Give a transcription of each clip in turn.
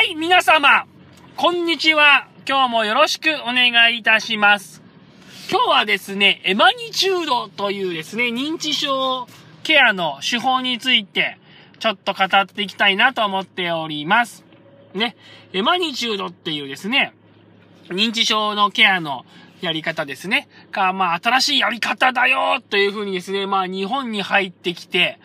はい、皆様、こんにちは。今日もよろしくお願いいたします。今日はですね、エマニチュードというですね、認知症ケアの手法について、ちょっと語っていきたいなと思っております。ね、エマニチュードっていうですね、認知症のケアのやり方ですね。か、まあ、新しいやり方だよというふうにですね、まあ、日本に入ってきて、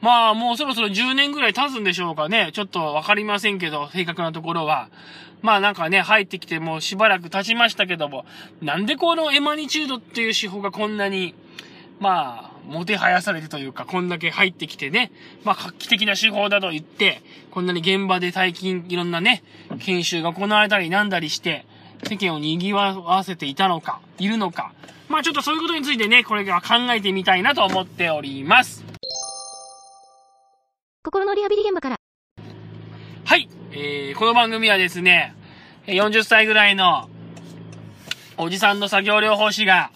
まあ、もうそろそろ10年ぐらい経つんでしょうかね。ちょっとわかりませんけど、正確なところは。まあなんかね、入ってきてもうしばらく経ちましたけども、なんでこのエマニチュードっていう手法がこんなに、まあ、もてはやされてというか、こんだけ入ってきてね、まあ画期的な手法だと言って、こんなに現場で最近いろんなね、研修が行われたりなんだりして、世間を賑わせていたのか、いるのか。まあちょっとそういうことについてね、これから考えてみたいなと思っております。心のリハビリ現場から。はい。えー、この番組はですね、40歳ぐらいのおじさんの作業療法士が、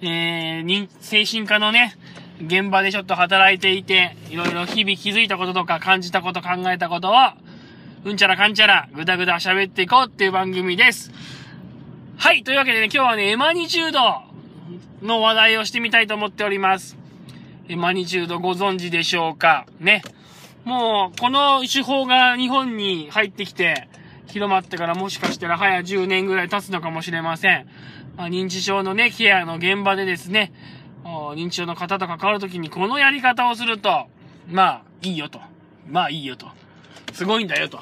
えー、精神科のね、現場でちょっと働いていて、いろいろ日々気づいたこととか感じたこと考えたことを、うんちゃらかんちゃら、ぐだぐだ喋っていこうっていう番組です。はい。というわけでね、今日はね、エマニチュードの話題をしてみたいと思っております。エマニチュードご存知でしょうか？ね。もう、この手法が日本に入ってきて、広まってからもしかしたら早10年ぐらい経つのかもしれません。まあ、認知症のね、ケアの現場でですね、認知症の方と関わるときにこのやり方をすると、まあ、いいよと。まあ、いいよと。すごいんだよと。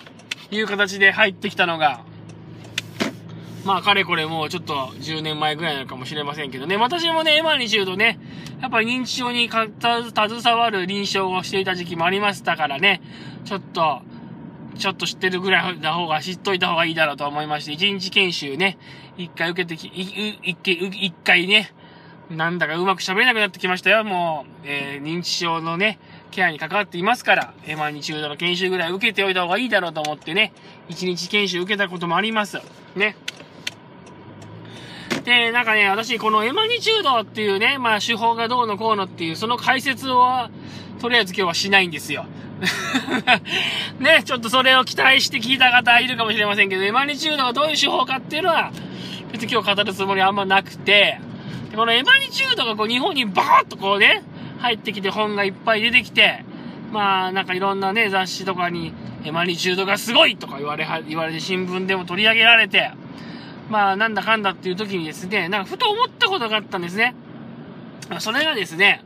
いう形で入ってきたのが、まあ、かれこれもうちょっと10年前ぐらいなのかもしれませんけどね。私もね、エマニチュードね、やっぱり認知症に携わる臨床をしていた時期もありましたからね、ちょっと、ちょっと知ってるぐらいな方が、知っといた方がいいだろうと思いまして、一日研修ね、一回受けてき、一回、ね、なんだかうまく喋れなくなってきましたよ。もう、えー、認知症のね、ケアに関わっていますから、エマニチュードの研修ぐらい受けておいた方がいいだろうと思ってね、一日研修受けたこともあります。ね。で、なんかね、私、このエマニチュードっていうね、まあ、手法がどうのこうのっていう、その解説は、とりあえず今日はしないんですよ。ね、ちょっとそれを期待して聞いた方いるかもしれませんけど、エマニチュードがどういう手法かっていうのは、別に今日語るつもりはあんまなくて、このエマニチュードがこう日本にバーッとこうね、入ってきて本がいっぱい出てきて、まあなんかいろんなね、雑誌とかにエマニチュードがすごいとか言われは、言われて新聞でも取り上げられて、まあなんだかんだっていう時にですね、なんかふと思ったことがあったんですね。それがですね、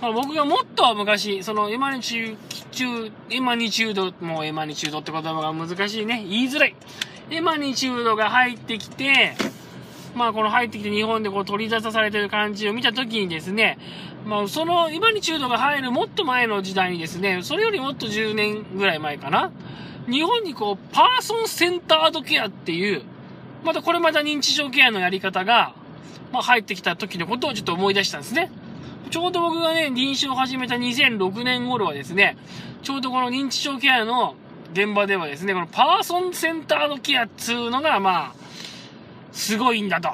まあ、僕がもっと昔、そのエマニチュー、エマニチュード、もうエマニチュードって言葉が難しいね。言いづらい。エマニチュードが入ってきて、まあこの入ってきて日本でこう取り出されてる感じを見たときにですね、まあそのエマニチュードが入るもっと前の時代にですね、それよりもっと10年ぐらい前かな。日本にこう、パーソンセンタードケアっていう、またこれまた認知症ケアのやり方が、まあ入ってきた時のことをちょっと思い出したんですね。ちょうど僕がね、臨床を始めた2006年頃はですね、ちょうどこの認知症ケアの現場ではですね、このパーソンセンタードケアっつうのが、まあ、すごいんだと。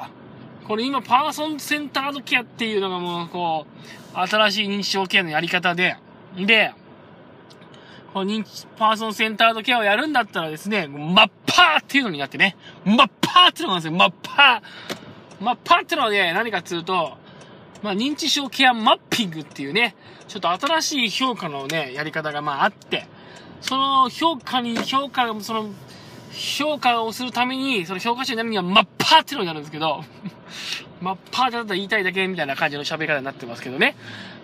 これ今、パーソンセンタードケアっていうのがもう、こう、新しい認知症ケアのやり方で、で、認知、パーソンセンタードケアをやるんだったらですね、マッパーっていうのになってね、マッパーっていうのがあるんですよ、マッパー。マッパーっていうのはね、何かっつうと、まあ、認知症ケアマッピングっていうね、ちょっと新しい評価のね、やり方がまああって、その評価に、評価、その、評価をするために、その評価書になるにはマッパーっていうのになるんですけど、マッパーだったら言いたいだけみたいな感じの喋り方になってますけどね。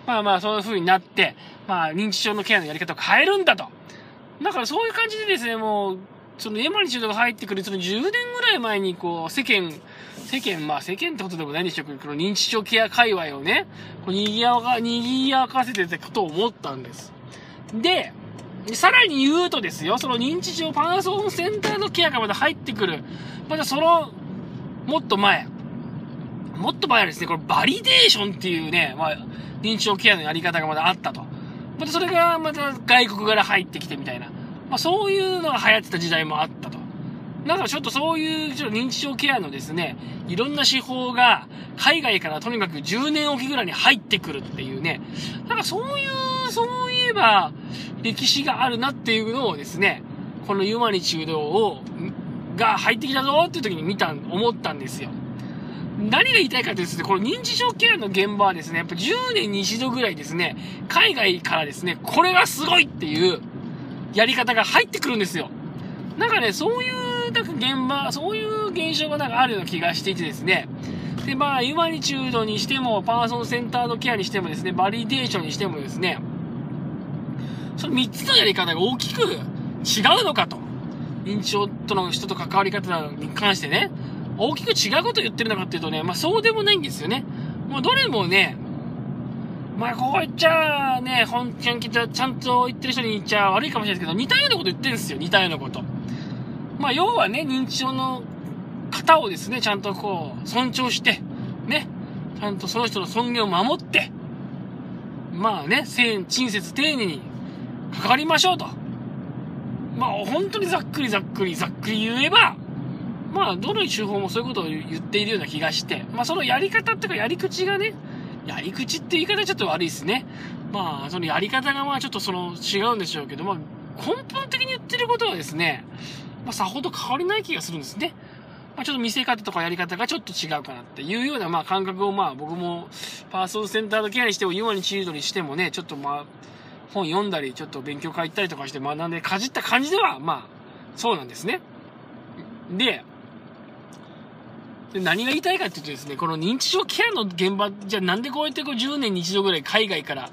まあまあそういう風になって、まあ認知症のケアのやり方を変えるんだと。だからそういう感じでですね、もう、そのエマニチュードが入ってくる、その10年ぐらい前にこう、世間、世間、まあ世間ってことでもないんでしょうけど、この認知症ケア界隈をね、こう賑やか、賑やかせてたことを思ったんです。で、さらに言うとですよ、その認知症パーソンセンターのケアがまだ入ってくる。またその、もっと前。もっと前はですね、これバリデーションっていうね、まあ、認知症ケアのやり方がまだあったと。またそれがまた外国から入ってきてみたいな。まあそういうのが流行ってた時代もあったと。だかちょっとそういうちょっと認知症ケアのですね、いろんな手法が海外からとにかく10年おきぐらいに入ってくるっていうね、なんかそういう、そういえば歴史があるなっていうのをですね、このユマニチュードを、が入ってきたぞっていう時に見た、思ったんですよ。何が言いたいかというとですね、この認知症ケアの現場はですね、やっぱ10年に一度ぐらいですね、海外からですね、これがすごいっていうやり方が入ってくるんですよ。なんかね、そういう、なんか現場、そういう現象がなんかあるような気がしていてですね、で、まあ、ユマニチュードにしても、パーソンセンタードケアにしてもですね、バリデーションにしてもですね、その3つのやり方が大きく違うのかと。認知症との人と関わり方に関してね、大きく違うこと言ってるのかっていうとね、まあそうでもないんですよね。もうどれもね、まあこう言っちゃね、本ちゃんちゃんと言ってる人に言っちゃ悪いかもしれないですけど、似たようなこと言ってるんですよ、似たようなこと。まあ要はね、認知症の方をですね、ちゃんとこう、尊重して、ね、ちゃんとその人の尊厳を守って、まあね、親切丁寧に関わりましょうと。まあ本当にざっくりざっくりざっくり言えば、まあどの手法もそういうことを言っているような気がして、まあそのやり方っていうかやり口がね、やり口って言い方ちょっと悪いですね。まあそのやり方がまあちょっとその違うんでしょうけど、まあ根本的に言ってることはですね、まあさほど変わりない気がするんですね。まあ、ちょっと見せ方とかやり方がちょっと違うかなっていうような、まあ、感覚を、まあ、僕も、パーソンセンタードケアにしても、ユアにチードにしてもね、ちょっとまあ、本読んだり、ちょっと勉強会行ったりとかして学んでかじった感じでは、まあ、そうなんですね。で、で何が言いたいかっていうとですね、この認知症ケアの現場、じゃあなんでこうやってこう10年に一度ぐらい海外から、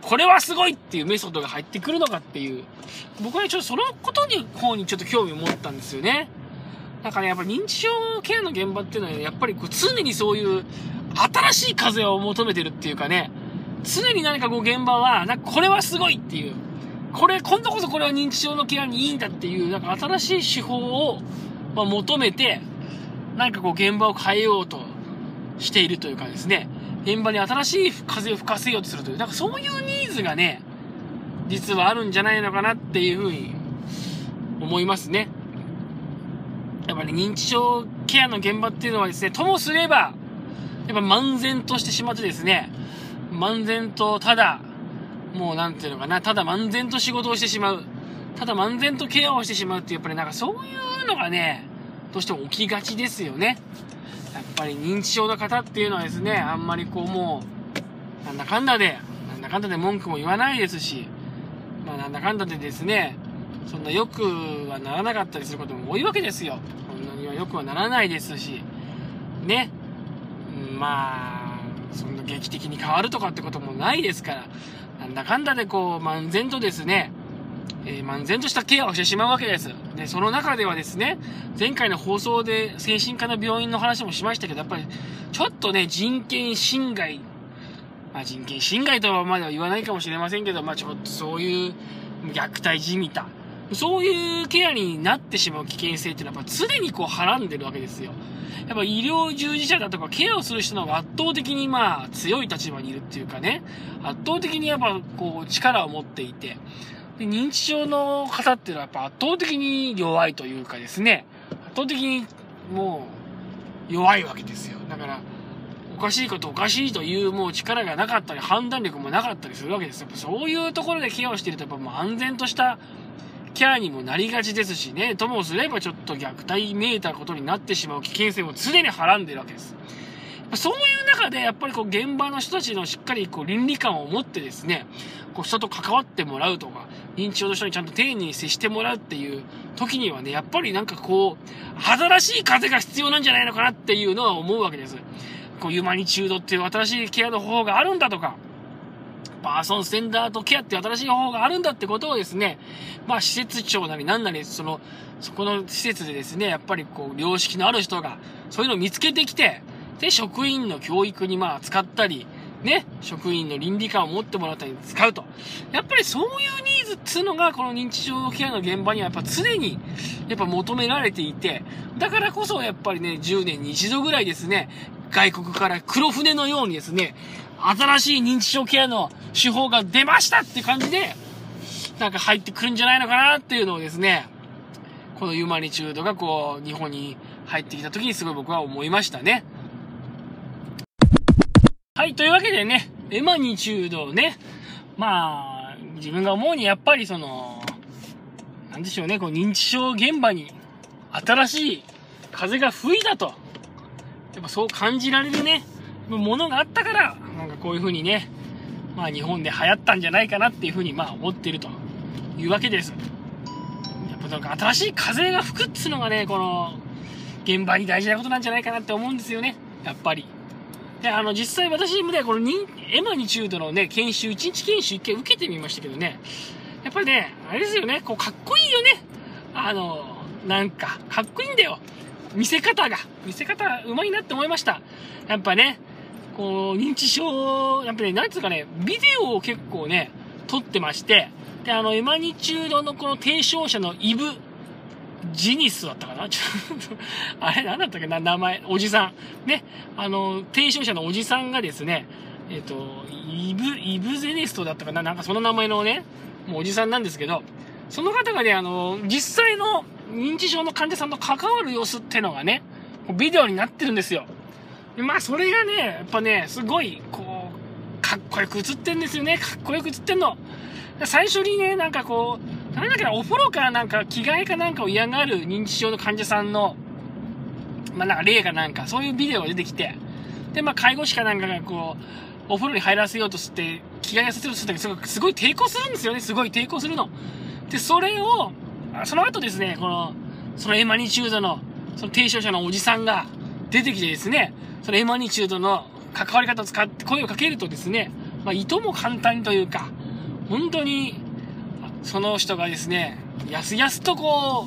これはすごいっていうメソッドが入ってくるのかっていう、僕はちょっとそのことに、方にちょっと興味を持ったんですよね。だから、ね、やっぱり認知症ケアの現場っていうのは、ねやっぱりこう常にそういう新しい風を求めてるっていうかね、常に何かこう現場は、なんかこれはすごいっていう、これ、今度こそこれは認知症のケアにいいんだっていう、なんか新しい手法を、ま、求めて、なんかこう現場を変えようとしているというかですね、現場に新しい風を吹かせようとするという、なんかそういうニーズがね、実はあるんじゃないのかなっていうふうに思いますね。やっぱり、認知症ケアの現場っていうのはですね、ともすれば、やっぱ漫然としてしまってですね、漫然とただ、もうなんていうのかな、ただ漫然と仕事をしてしまう。ただ漫然とケアをしてしまうっていうやっぱりなんかそういうのがね、どうしても起きがちですよね。やっぱり認知症の方っていうのはですね、あんまりこうもう、なんだかんだで、なんだかんだで文句も言わないですし、まあなんだかんだでですね、そんな良くはならなかったりすることも多いわけですよ。こんなには良くはならないですし、ね。まあ、そんな劇的に変わるとかってこともないですから、なんだかんだでこう、漫然とですね、えー、漫然としたケアをしてしまうわけです。で、その中ではですね、前回の放送で精神科の病院の話もしましたけど、やっぱり、ちょっとね、人権侵害、まあ人権侵害とはまでは言わないかもしれませんけど、まあちょっとそういう虐待じみた、そういうケアになってしまう危険性っていうのはやっぱ常にこうはらんでるわけですよ。やっぱ医療従事者だとかケアをする人の方が圧倒的にまあ強い立場にいるっていうかね、圧倒的にやっぱこう力を持っていて、で認知症の方っていうのはやっぱ圧倒的に弱いというかですね、圧倒的にもう弱いわけですよ。だから、おかしいことおかしいというもう力がなかったり判断力もなかったりするわけですよ。そういうところでケアをしてるとやっぱもう安全としたキャーにもなりがちですしね、ともすればちょっと虐待めいたことになってしまう危険性も常にはらんでるわけです。そういう中で、やっぱりこう、現場の人たちのしっかりこう、倫理観を持ってですね、こう、人と関わってもらうとか、認知症の人にちゃんと丁寧に接してもらうっていう時にはね、やっぱりなんかこう、新しい風が必要なんじゃないのかなっていうのは思うわけです。こう、ユマニチュードっていう新しいケアの方法があるんだとか、パーソンセンダードケアっていう新しい方法があるんだってことをですね、まあ施設長なり何なり、その、そこの施設でですね、やっぱりこう、良識のある人が、そういうのを見つけてきて、で、職員の教育にまあ使ったり、ね、職員の倫理観を持ってもらったり使うと。やっぱりそういうニーズっていうのが、この認知症ケアの現場にはやっぱ常に、やっぱ求められていて、だからこそやっぱりね、10年に一度ぐらいですね、外国から黒船のようにですね、新しい認知症ケアの手法が出ましたって感じで、なんか入ってくるんじゃないのかなっていうのをですね、このユーマニチュードがこう、日本に入ってきた時にすごい僕は思いましたね。はい、というわけでね、エマニチュードをね、まあ、自分が思うにやっぱりその、なんでしょうね、こう認知症現場に新しい風が吹いたと。やっぱそう感じられるね、ものがあったから、なんかこういう風にね、まあ日本で流行ったんじゃないかなっていう風にまあ思ってるというわけです。やっぱなんか新しい風が吹くっつうのがね、この現場に大事なことなんじゃないかなって思うんですよね。やっぱり。で、あの、実際私もね、このエマニチュードのね、研修、1日研修一回受けてみましたけどね、やっぱりね、あれですよね、こう、かっこいいよね。あの、なんか、かっこいいんだよ。見せ方が。見せ方、うまいなって思いました。やっぱね、こう、認知症、やっぱね、なんつうかね、ビデオを結構ね、撮ってまして、で、あの、エマニチュードのこの提唱者のイブ、ジニスだったかな？ちょっとあれ、なんだったっけな、名前、おじさん。ね、あの、提唱者のおじさんがですね、えっ、ー、と、イブ、イブゼネストだったかな？なんかその名前のね、もうおじさんなんですけど、その方がね、あの、実際の認知症の患者さんと関わる様子ってのがね、ビデオになってるんですよ。まあ、それがね、やっぱね、すごい、こう、かっこよく映ってんですよね。かっこよく映ってんの。最初にね、なんかこう、なんだっけな、お風呂かなんか、着替えかなんかを嫌がる認知症の患者さんの、まあなんか例かなんか、そういうビデオが出てきて、で、まあ介護士かなんかがこう、お風呂に入らせようとして、着替えさせようとするんだけど、すごい抵抗するんですよね。すごい抵抗するの。で、それを、その後ですね、この、そのエマニチュードの、その提唱者のおじさんが出てきてですね、そのエマニチュードの関わり方を使って声をかけるとですね、まあ、いとも簡単というか、本当に、その人がですね、やすやすとこ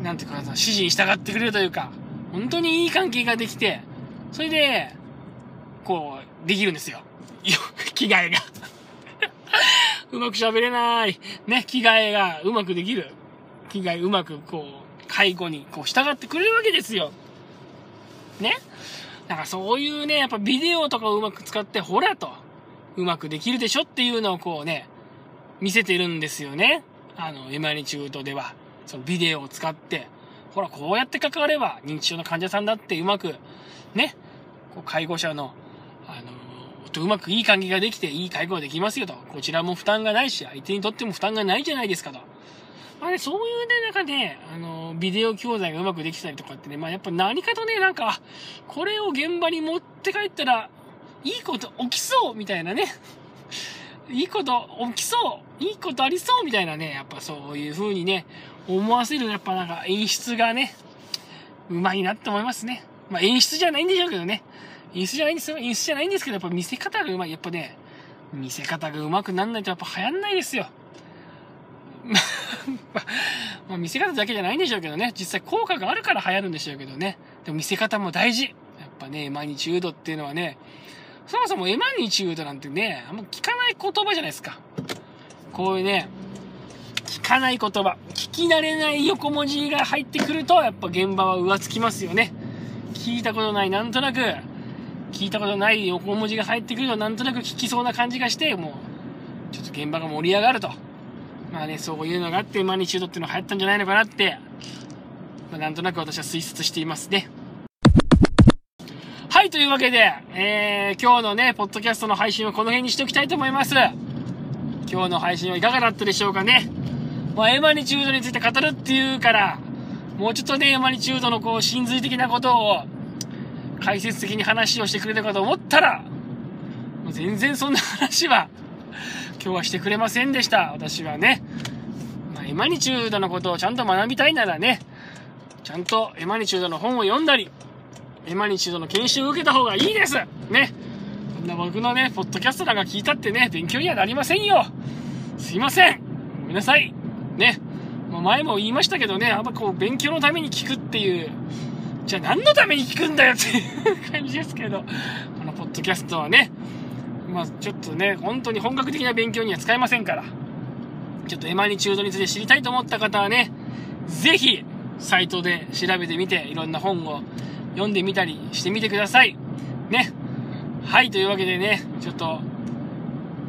う、なんていうか、指示に従ってくれるというか、本当にいい関係ができて、それで、こう、できるんですよ。よ着替えが うまく喋れない。ね、着替えがうまくできる。着替えうまくこう、介護にこう従ってくれるわけですよ。ね。だかそういうね、やっぱビデオとかをうまく使って、ほらと、うまくできるでしょっていうのをこうね、見せてるんですよね。あの、エマニチュードでは。そのビデオを使って、ほら、こうやって関われば、認知症の患者さんだってうまく、ね、こう介護者の、あの、とうまくいい関係ができて、いい介護ができますよと。こちらも負担がないし、相手にとっても負担がないじゃないですかと。まあね、そういうね、なんかね、あの、ビデオ教材がうまくできたりとかってね、まあやっぱ何かとね、なんか、これを現場に持って帰ったら、いいこと起きそうみたいなね。いいこと起きそういいことありそうみたいなね、やっぱそういう風にね、思わせる、やっぱなんか演出がね、うまいなって思いますね。まあ演出じゃないんでしょうけどね。演出じゃないんですよ。演出じゃないんですけど、やっぱ見せ方がうまい。やっぱね、見せ方がうまくなんないとやっぱ流行んないですよ。まあ、見せ方だけじゃないんでしょうけどね。実際効果があるから流行るんでしょうけどね。でも見せ方も大事。やっぱね、エマニチュードっていうのはね、そもそもエマニチュードなんてね、あんま聞かない言葉じゃないですか。こういうね、聞かない言葉、聞き慣れない横文字が入ってくると、やっぱ現場は浮つきますよね。聞いたことない、なんとなく、聞いたことない横文字が入ってくると、なんとなく聞きそうな感じがして、もう、ちょっと現場が盛り上がると。まあね、そういうのがあって、マニチュードっていうのが流行ったんじゃないのかなって、まあ、なんとなく私は推察していますね。というわけで、えー、今日のね、ポッドキャストの配信はこの辺にしておきたいと思います。今日の配信はいかがだったでしょうかね。まあ、エマニチュードについて語るっていうから、もうちょっとね、エマニチュードのこう、真髄的なことを、解説的に話をしてくれるかと思ったら、全然そんな話は、今日はしてくれませんでした。私はね。まあ、エマニチュードのことをちゃんと学びたいならね、ちゃんとエマニチュードの本を読んだり、エマニチュードの研修を受けた方がいいですね。こんな僕のね、ポッドキャストなんか聞いたってね、勉強にはなりませんよ。すいません。ごめんなさい。ね。まあ、前も言いましたけどね、あんまこう、勉強のために聞くっていう、じゃあ何のために聞くんだよっていう 感じですけど、このポッドキャストはね、まあちょっとね、本当に本格的な勉強には使えませんから、ちょっとエマニチュードについて知りたいと思った方はね、ぜひ、サイトで調べてみて、いろんな本を読んでみたりしてみてください。ね。はい、というわけでね、ちょっと、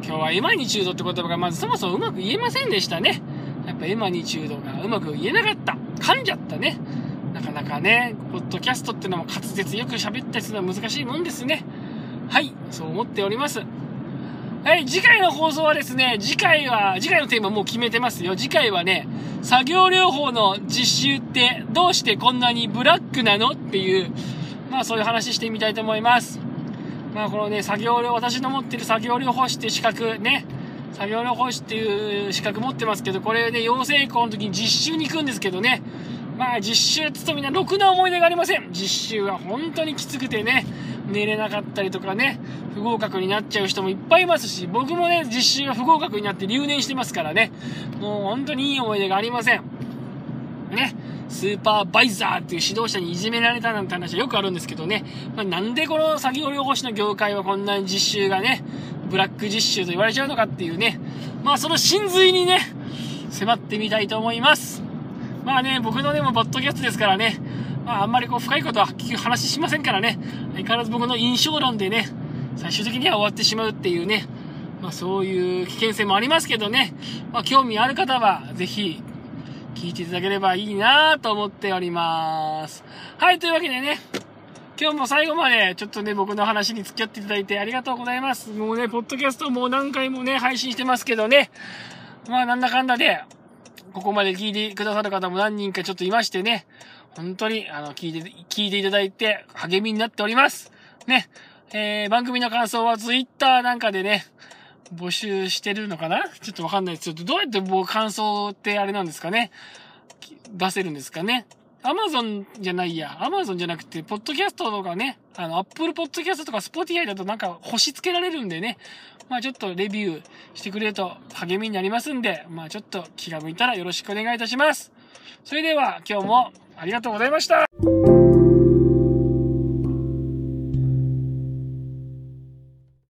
今日はエマニチュードって言葉がまずそもそもうまく言えませんでしたね。やっぱエマニチュードがうまく言えなかった。噛んじゃったね。なかなかね、ポッドキャストってのも滑舌よく喋ったりするのは難しいもんですね。はい、そう思っております。はい、次回の放送はですね、次回は、次回のテーマもう決めてますよ。次回はね、作業療法の実習ってどうしてこんなにブラックなのっていう、まあそういう話してみたいと思います。まあこのね、作業療、私の持ってる作業療法士っていう資格ね、作業療法士っていう資格持ってますけど、これね、養成校の時に実習に行くんですけどね、まあ実習つとみんなろくな思い出がありません。実習は本当にきつくてね、寝れなかったりとかね、不合格になっちゃう人もいっぱいいますし、僕もね、実習が不合格になって留年してますからね、もう本当にいい思い出がありません。ね、スーパーバイザーっていう指導者にいじめられたなんて話はよくあるんですけどね、まあ、なんでこの作業療法士の業界はこんなに実習がね、ブラック実習と言われちゃうのかっていうね、まあその真髄にね、迫ってみたいと思います。まあね、僕のでも、ポッドキャストですからね、まあ、あんまりこう、深いことは聞く話しませんからね、相変わらず僕の印象論でね、最終的には終わってしまうっていうね、まあ、そういう危険性もありますけどね、まあ、興味ある方は、ぜひ、聞いていただければいいなと思っております。はい、というわけでね、今日も最後までちょっとね、僕の話に付き合っていただいてありがとうございます。もうね、ポッドキャストもう何回もね、配信してますけどね、まあなんだかんだで、ここまで聞いてくださる方も何人かちょっといましてね、本当に、あの、聞いて、聞いていただいて励みになっております。ね。えー、番組の感想は Twitter なんかでね、募集してるのかな？ちょっとわかんないです。ちょっとどうやってもう感想ってあれなんですかね？出せるんですかね？アマゾンじゃないや。アマゾンじゃなくて、ポッドキャストとかね、あの、アップルポッドキャストとかスポティアイだとなんか星つけられるんでね、まあちょっとレビューしてくれると励みになりますんで、まあちょっと気が向いたらよろしくお願いいたします。それでは今日もありがとうございました。